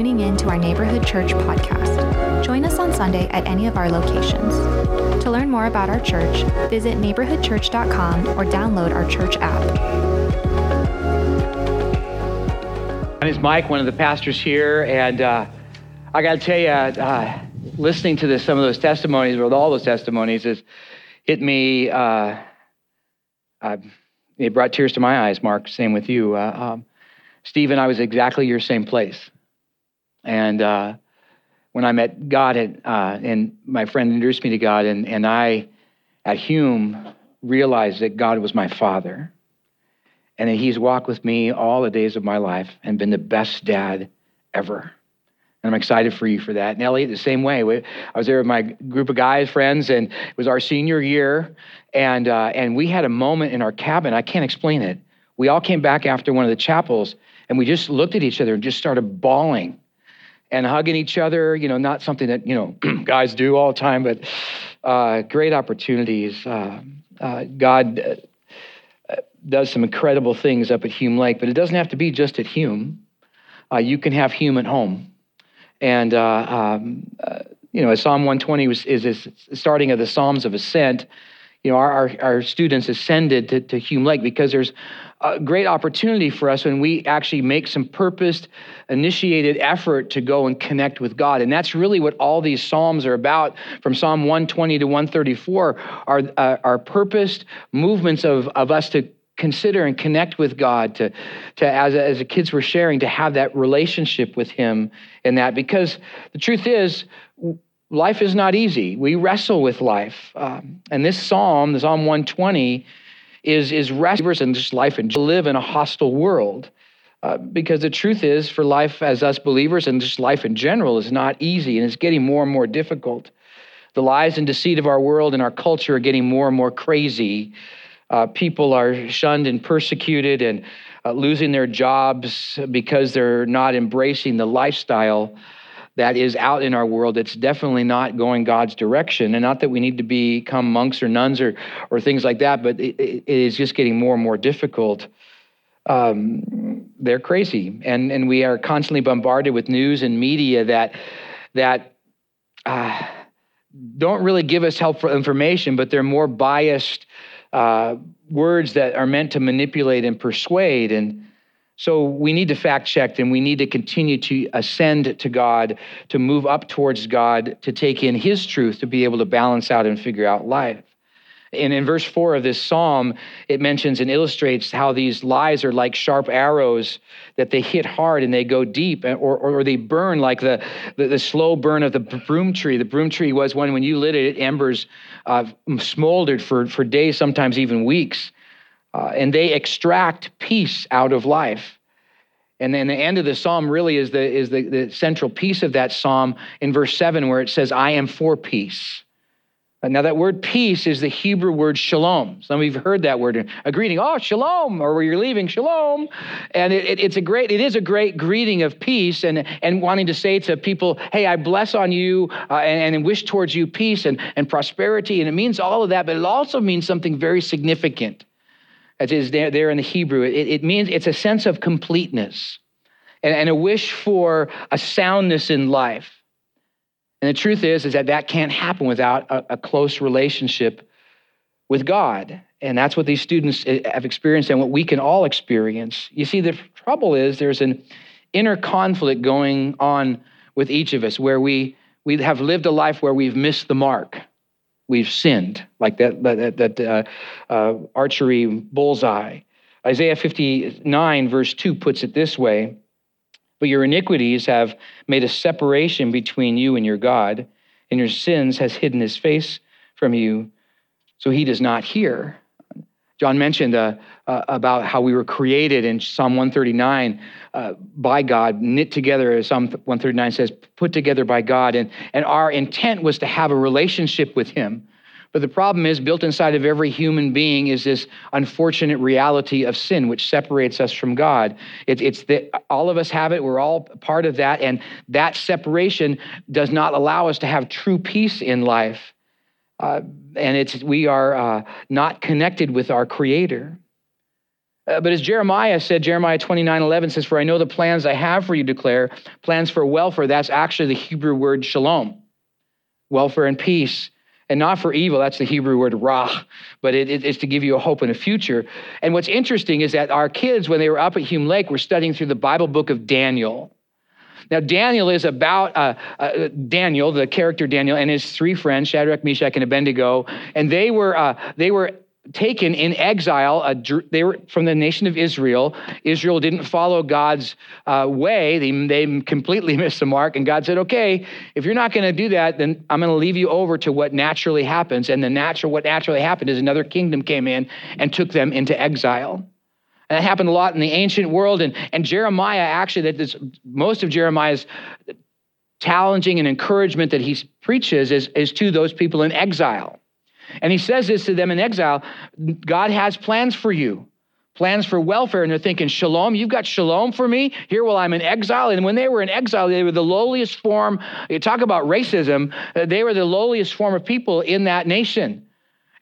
tuning in to our Neighborhood Church podcast. Join us on Sunday at any of our locations. To learn more about our church, visit neighborhoodchurch.com or download our church app. My name is Mike, one of the pastors here, and uh, I got to tell you, uh, listening to this, some of those testimonies, with all those testimonies, has hit me. Uh, it brought tears to my eyes, Mark. Same with you. Uh, um, Steve and I was exactly your same place. And uh, when I met God, and, uh, and my friend introduced me to God, and, and I, at Hume, realized that God was my father and that He's walked with me all the days of my life and been the best dad ever. And I'm excited for you for that. And Elliot, the same way. I was there with my group of guys, friends, and it was our senior year. And, uh, and we had a moment in our cabin. I can't explain it. We all came back after one of the chapels, and we just looked at each other and just started bawling and hugging each other. You know, not something that, you know, guys do all the time, but uh, great opportunities. Uh, uh God uh, does some incredible things up at Hume Lake, but it doesn't have to be just at Hume. Uh, you can have Hume at home. And, uh, um, uh, you know, Psalm 120 was, is the starting of the Psalms of Ascent, you know, our, our, our students ascended to, to Hume Lake because there's a great opportunity for us when we actually make some purposed, initiated effort to go and connect with God. And that's really what all these Psalms are about from Psalm 120 to 134 are, uh, are purposed movements of, of us to consider and connect with God, to, to as, as the kids were sharing, to have that relationship with Him in that. Because the truth is, life is not easy. We wrestle with life. Um, and this psalm, the Psalm 120, is, is restless and just life and live in a hostile world. Uh, because the truth is, for life as us believers and just life in general is not easy and it's getting more and more difficult. The lies and deceit of our world and our culture are getting more and more crazy. Uh, people are shunned and persecuted and uh, losing their jobs because they're not embracing the lifestyle that is out in our world that's definitely not going God's direction. And not that we need to become monks or nuns or, or things like that, but it, it is just getting more and more difficult. Um, they're crazy. And, and we are constantly bombarded with news and media that, that uh, don't really give us helpful information, but they're more biased uh, words that are meant to manipulate and persuade. And so we need to fact check and we need to continue to ascend to God, to move up towards God, to take in His truth, to be able to balance out and figure out life. And in verse four of this psalm, it mentions and illustrates how these lies are like sharp arrows that they hit hard and they go deep, or, or they burn like the, the, the slow burn of the broom tree. The broom tree was one, when you lit it, embers uh, smoldered for, for days, sometimes even weeks. Uh, and they extract peace out of life. And then the end of the psalm really is the, is the, the central piece of that psalm in verse 7, where it says, I am for peace. Now, that word peace is the Hebrew word shalom. Some of you have heard that word, a greeting, oh, shalom, or where you're leaving, shalom. And it, it, it's a great, it is a great greeting of peace and, and wanting to say to people, hey, I bless on you uh, and, and wish towards you peace and, and prosperity. And it means all of that, but it also means something very significant, as is there, there in the Hebrew. It, it means it's a sense of completeness and, and a wish for a soundness in life. And the truth is, is that that can't happen without a, a close relationship with God. And that's what these students eh, have experienced and what we can all experience. You see, the trouble is there's an inner conflict going on with each of us where we, we have lived a life where we've missed the mark. We've sinned, like that, that, that uh, uh, archery bullseye. Isaiah 59, verse 2 puts it this way but your iniquities have made a separation between you and your God, and your sins has hidden his face from you, so he does not hear. John mentioned uh, uh, about how we were created in Psalm 139 uh, by God, knit together, as Psalm 139 says, put together by God. And, and our intent was to have a relationship with Him. But the problem is, built inside of every human being is this unfortunate reality of sin, which separates us from God. It, it's that all of us have it, we're all part of that, and that separation does not allow us to have true peace in life. Uh, and it's we are uh, not connected with our Creator. Uh, but as Jeremiah said, Jeremiah 29 11 says, For I know the plans I have for you, declare, plans for welfare. That's actually the Hebrew word shalom, welfare and peace. And not for evil, that's the Hebrew word rah, but it, it, it's to give you a hope and a future. And what's interesting is that our kids, when they were up at Hume Lake, were studying through the Bible book of Daniel. Now, Daniel is about uh, uh, Daniel, the character Daniel, and his three friends, Shadrach, Meshach, and Abednego, and they were uh, they were taken in exile. Uh, they were from the nation of Israel. Israel didn't follow God's uh, way. They, they completely missed the mark. And God said, okay, if you're not going to do that, then I'm going to leave you over to what naturally happens. And the natural, what naturally happened is another kingdom came in and took them into exile. That happened a lot in the ancient world. And, and Jeremiah, actually, that this, most of Jeremiah's challenging and encouragement that he preaches is, is to those people in exile. And he says this to them in exile God has plans for you, plans for welfare. And they're thinking, Shalom, you've got shalom for me here while I'm in exile. And when they were in exile, they were the lowliest form. You talk about racism, uh, they were the lowliest form of people in that nation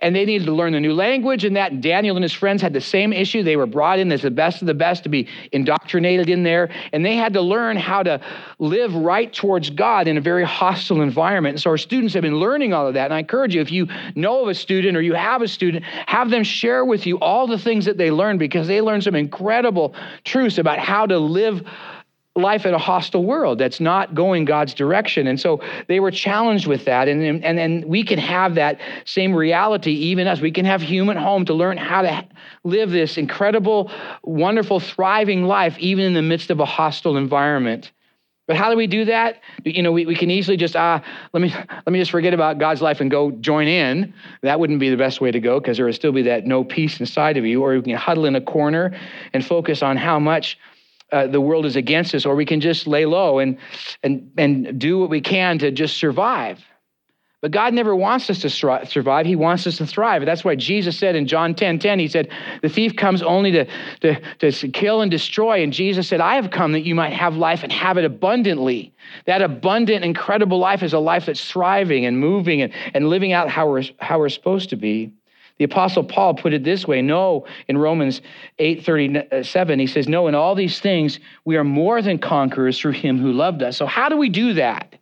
and they needed to learn the new language and that. Daniel and his friends had the same issue. They were brought in as the best of the best to be indoctrinated in there, and they had to learn how to live right towards God in a very hostile environment. And so our students have been learning all of that. And I encourage you, if you know of a student or you have a student, have them share with you all the things that they learned because they learned some incredible truths about how to live life in a hostile world that's not going God's direction. And so they were challenged with that. And, and, and we can have that same reality, even us. we can have Hume at home to learn how to live this incredible, wonderful, thriving life, even in the midst of a hostile environment. But how do we do that? You know, we, we can easily just, ah, let me, let me just forget about God's life and go join in. That wouldn't be the best way to go because there would still be that no peace inside of you. Or you can huddle in a corner and focus on how much uh, the world is against us, or we can just lay low and, and, and do what we can to just survive. But God never wants us to survive. He wants us to thrive. That's why Jesus said in John 10 10, He said, The thief comes only to, to, to kill and destroy. And Jesus said, I have come that you might have life and have it abundantly. That abundant, incredible life is a life that's thriving and moving and, and living out how we're, how we're supposed to be. The apostle Paul put it this way, no, in Romans 8:37 he says, "No, in all these things we are more than conquerors through him who loved us." So how do we do that?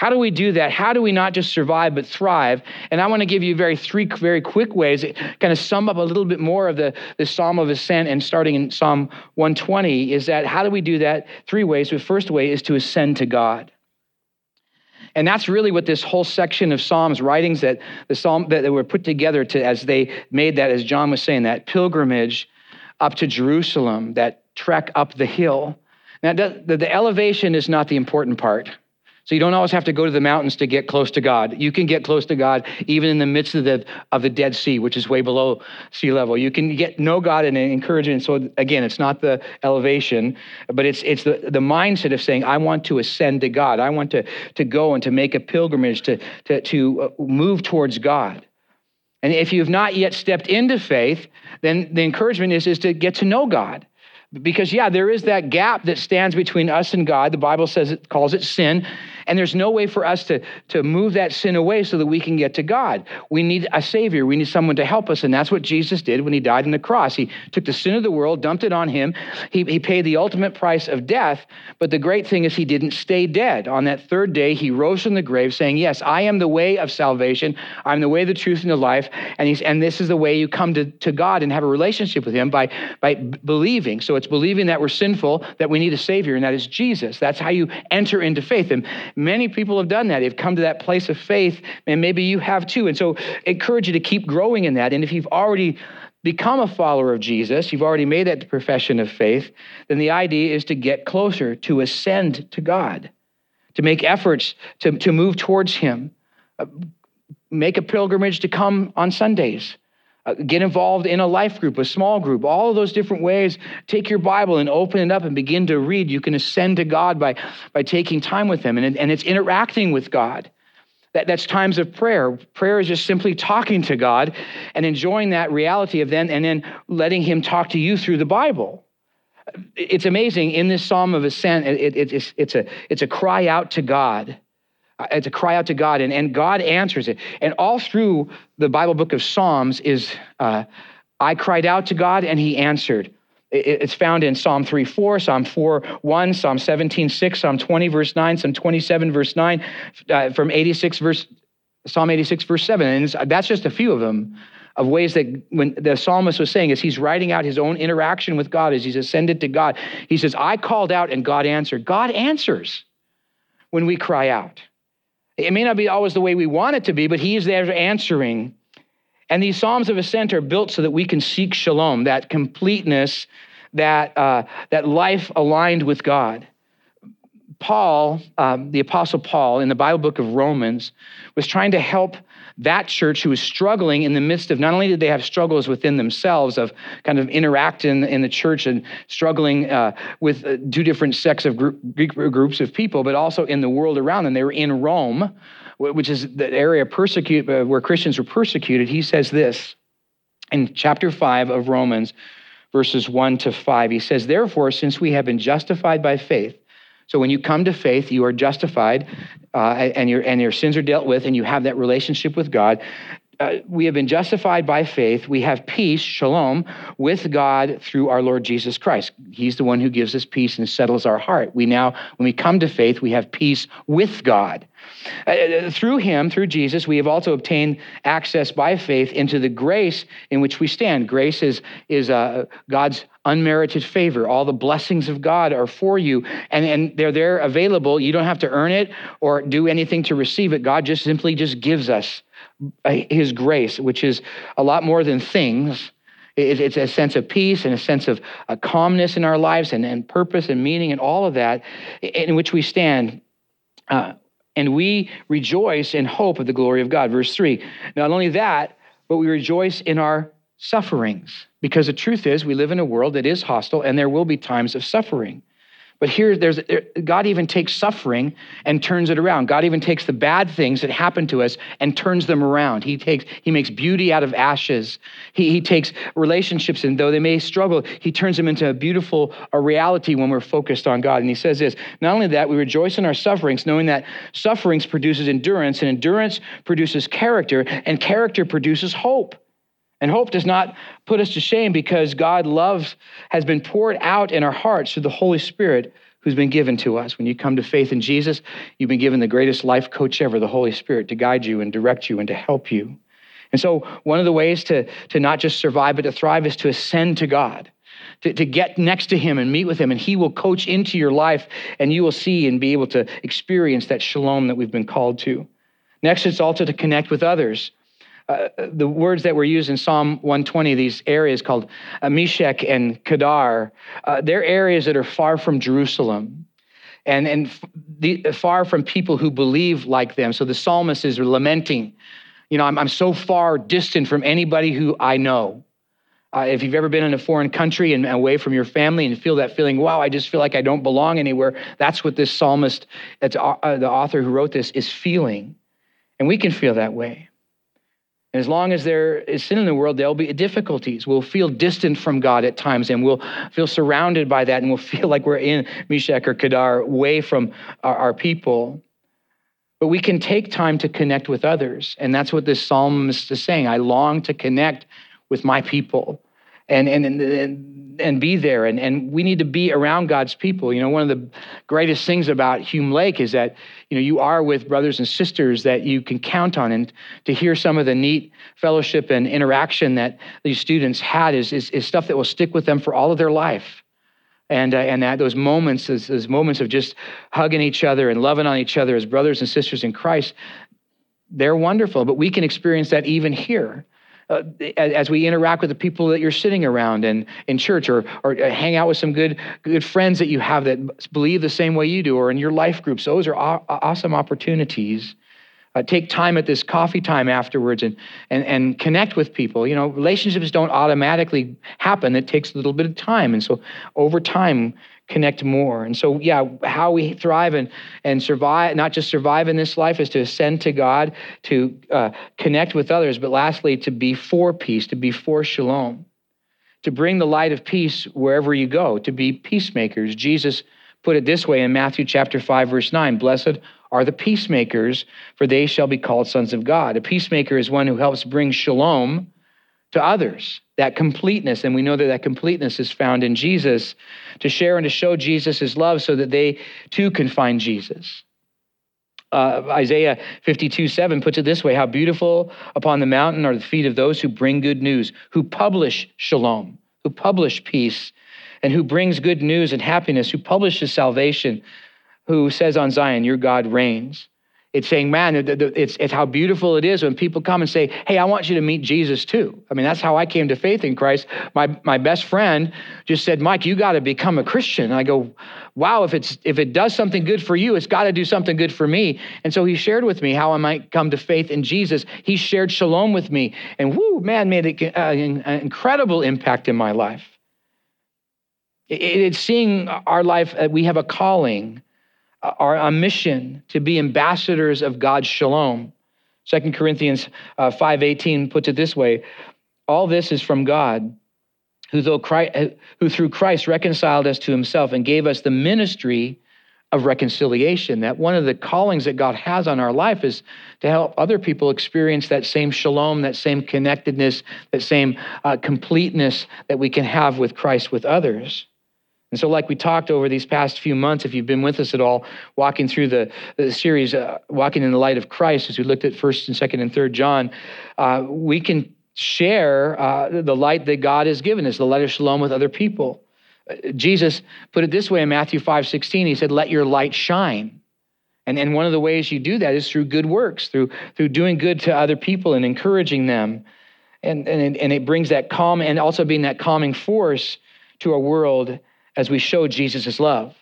How do we do that? How do we not just survive but thrive? And I want to give you very three very quick ways that kind of sum up a little bit more of the, the Psalm of Ascent and starting in Psalm 120 is that how do we do that? Three ways. The first way is to ascend to God. And that's really what this whole section of Psalms writings that the Psalm that were put together to as they made that, as John was saying, that pilgrimage up to Jerusalem, that trek up the hill. Now, the, the elevation is not the important part. So you don't always have to go to the mountains to get close to God. You can get close to God even in the midst of the of the Dead Sea, which is way below sea level. You can get know God and encouragement. So again, it's not the elevation, but it's it's the, the mindset of saying, I want to ascend to God. I want to to go and to make a pilgrimage to to to uh, move towards God. And if you've not yet stepped into faith, then the encouragement is, is to get to know God. Because, yeah, there is that gap that stands between us and God. The Bible says it calls it sin. And there's no way for us to, to move that sin away so that we can get to God. We need a Savior. We need someone to help us. And that's what Jesus did when he died on the cross. He took the sin of the world, dumped it on him. He, he paid the ultimate price of death. But the great thing is, he didn't stay dead. On that third day, he rose from the grave saying, Yes, I am the way of salvation. I'm the way, the truth, and the life. And, he's, and this is the way you come to, to God and have a relationship with him by, by believing. So it's believing that we're sinful, that we need a Savior, and that is Jesus. That's how you enter into faith. And Many people have done that. They've come to that place of faith, and maybe you have too. And so, I encourage you to keep growing in that. And if you've already become a follower of Jesus, you've already made that profession of faith, then the idea is to get closer, to ascend to God, to make efforts to, to move towards Him, uh, make a pilgrimage to come on Sundays, Uh, get involved in a life group, a small group, all of those different ways. Take your Bible and open it up and begin to read. You can ascend to God by, by taking time with Him, and, and it's interacting with God. That, that's times of prayer. Prayer is just simply talking to God and enjoying that reality of then and then letting Him talk to you through the Bible. It's amazing in this Psalm of Ascent, it, it, it's, it's, a, it's a cry out to God it's a cry out to God, and, and God answers it. And all through the Bible book of Psalms is uh, I cried out to God and he answered. It's found in Psalm 3 4, Psalm 4 1, Psalm 17 6, Psalm 20 verse 9, Psalm 27 verse 9, uh, from 86 verse, Psalm 86 verse 7. And that's just a few of them of ways that when the psalmist was saying as he's writing out his own interaction with God as he's ascended to God, he says, I called out and God answered. God answers when we cry out. It may not be always the way we want it to be, but he is there answering and these Psalms of Ascent are built so that we can seek shalom, that completeness, that, uh, that life aligned with God. Paul, um, the Apostle Paul, in the Bible book of Romans, was trying to help that church who was struggling in the midst of not only did they have struggles within themselves of kind of interacting in the church and struggling uh, with uh, two different sects of group, groups of people, but also in the world around them. They were in Rome, which is the area persecute, uh, where Christians were persecuted, he says this in chapter 5 of Romans, verses 1 to 5. He says, Therefore, since we have been justified by faith, so when you come to faith, you are justified uh, and, your, and your sins are dealt with, and you have that relationship with God uh, we have been justified by faith. We have peace, shalom, with God through our Lord Jesus Christ. He's the one who gives us peace and settles our heart. We now, when we come to faith, we have peace with God. Uh, through him, through Jesus, we have also obtained access by faith into the grace in which we stand. Grace is, is uh, God's unmerited favor. All the blessings of God are for you, and, and they're there available. You don't have to earn it or do anything to receive it. God just simply just gives us his grace, which is a lot more than things. It's a sense of peace and a sense of a calmness in our lives and, and purpose and meaning and all of that in which we stand. Uh, and we rejoice in hope of the glory of God. Verse 3. Not only that, but we rejoice in our sufferings. Because the truth is, we live in a world that is hostile and there will be times of suffering. But here, there's God even takes suffering and turns it around. God even takes the bad things that happen to us and turns them around. He takes He makes beauty out of ashes. He, he takes relationships, and though they may struggle, He turns them into a beautiful a reality when we're focused on God. And He says this: not only that, we rejoice in our sufferings, knowing that sufferings produces endurance, and endurance produces character, and character produces hope. And hope does not put us to shame because God love has been poured out in our hearts through the Holy Spirit who's been given to us. When you come to faith in Jesus, you've been given the greatest life coach ever, the Holy Spirit, to guide you and direct you and to help you. And so, one of the ways to, to not just survive, but to thrive is to ascend to God. To, to get next to him and meet with him, and he will coach into your life, and you will see and be able to experience that shalom that we've been called to. Next, it's also to connect with others. Uh, the words that were used in Psalm 120, these areas called Meshech and Kedar, uh, they're areas that are far from Jerusalem and, and the, far from people who believe like them. So the psalmist is lamenting, you know, I'm, I'm so far distant from anybody who I know. Uh, if you've ever been in a foreign country and away from your family and feel that feeling, wow, I just feel like I don't belong anywhere, that's what this psalmist, that's uh, the author who wrote this, is feeling. And we can feel that way. As long as there is sin in the world, there'll be difficulties. We'll feel distant from God at times, and we'll feel surrounded by that, and we'll feel like we're in Meshech or Kedar, away from our, our people. But we can take time to connect with others. And that's what this psalmist is saying. I long to connect with my people and, and, and, and be there. And, and we need to be around God's people. You know, one of the greatest things about Hume Lake is that, you know, you are with brothers and sisters that you can count on. And to hear some of the neat fellowship and interaction that these students had is, is, is stuff that will stick with them for all of their life. And, uh, and that those moments, those, those moments of just hugging each other and loving on each other as brothers and sisters in Christ, they're wonderful. But we can experience that even here uh, as we interact with the people that you're sitting around and in church or, or hang out with some good, good friends that you have that believe the same way you do or in your life groups. Those are aw- awesome opportunities. Uh, take time at this coffee time afterwards and, and, and connect with people. You know, relationships don't automatically happen. It takes a little bit of time. And so over time, connect more. And so, yeah, how we thrive and, and survive, not just survive in this life, is to ascend to God, to uh, connect with others, but lastly, to be for peace, to be for shalom, to bring the light of peace wherever you go, to be peacemakers. Jesus put it this way in Matthew chapter 5, verse 9 Blessed are the peacemakers, for they shall be called sons of God. A peacemaker is one who helps bring shalom to others, that completeness. And we know that that completeness is found in Jesus, to share and to show Jesus' love so that they too can find Jesus. Uh, Isaiah 52 7 puts it this way How beautiful upon the mountain are the feet of those who bring good news, who publish shalom, who publish peace, and who brings good news and happiness, who publishes salvation, who says on Zion, Your God reigns. It's saying, man, it's, it's how beautiful it is when people come and say, hey, I want you to meet Jesus too. I mean, that's how I came to faith in Christ. My, my best friend just said, Mike, you got to become a Christian. And I go, wow, if, it's, if it does something good for you, it's got to do something good for me. And so he shared with me how I might come to faith in Jesus. He shared shalom with me. And whoo, man, made an incredible impact in my life. It's seeing our life, uh, we have a calling our, our mission to be ambassadors of God's shalom. 2 Corinthians uh, 5.18 puts it this way, all this is from God, who, though Christ, uh, who through Christ reconciled us to himself and gave us the ministry of reconciliation. That one of the callings that God has on our life is to help other people experience that same shalom, that same connectedness, that same uh, completeness that we can have with Christ with others. And so, like we talked over these past few months, if you've been with us at all, walking through the, the series, uh, Walking in the Light of Christ, as we looked at 1st and 2nd and 3rd John, uh, we can share uh, the light that God has given us, the light of shalom with other people. Uh, Jesus put it this way in Matthew 5 16. He said, Let your light shine. And, and one of the ways you do that is through good works, through, through doing good to other people and encouraging them. And, and, and it brings that calm and also being that calming force to a world as we show Jesus' love.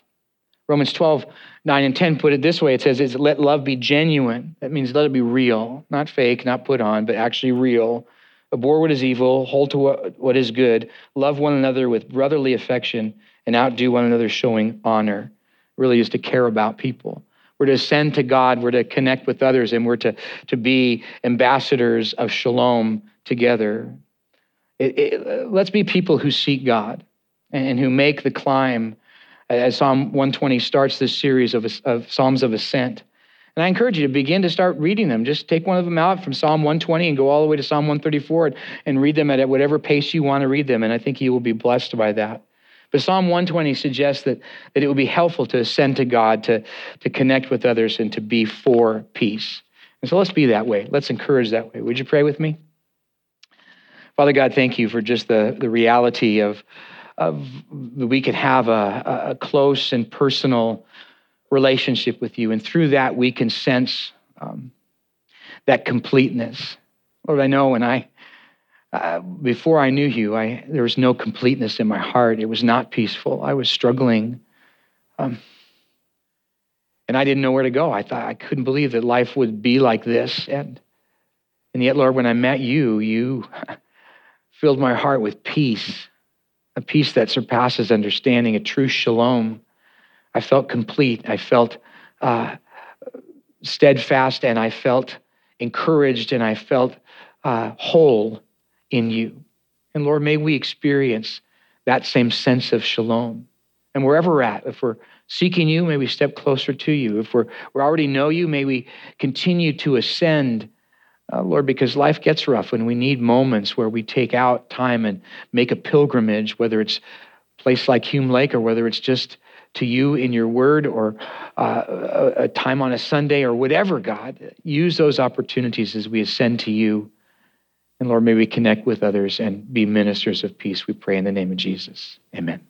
Romans 12, 9 and 10 put it this way it says, Let love be genuine. That means let it be real, not fake, not put on, but actually real. Abhor what is evil, hold to what, what is good, love one another with brotherly affection, and outdo one another, showing honor. Really is to care about people. We're to send to God, we're to connect with others, and we're to, to be ambassadors of shalom together. It, it, let's be people who seek God and who make the climb as Psalm 120 starts this series of, of Psalms of Ascent. And I encourage you to begin to start reading them. Just take one of them out from Psalm 120 and go all the way to Psalm 134 and read them at whatever pace you want to read them. And I think you will be blessed by that. But Psalm 120 suggests that, that it would be helpful to ascend to God, to, to connect with others, and to be for peace. And so let's be that way. Let's encourage that way. Would you pray with me? Father God, thank you for just the, the reality of of we could have a, a close and personal relationship with you. And through that, we can sense um, that completeness. Lord, I know when I, uh, before I knew you, I, there was no completeness in my heart. It was not peaceful. I was struggling. Um, and I didn't know where to go. I thought I couldn't believe that life would be like this. And, and yet, Lord, when I met you, you filled my heart with peace a peace that surpasses understanding, a true shalom. I felt complete. I felt uh, steadfast and I felt encouraged and I felt uh, whole in you. And Lord, may we experience that same sense of shalom. And wherever we're at, if we're seeking you, may we step closer to you. If we're, we already know you, may we continue to ascend uh, Lord, because life gets rough when we need moments where we take out time and make a pilgrimage, whether it's a place like Hume Lake or whether it's just to you in your word or uh, a, a time on a Sunday or whatever, God. Use those opportunities as we ascend to you. And Lord, may we connect with others and be ministers of peace. We pray in the name of Jesus. Amen.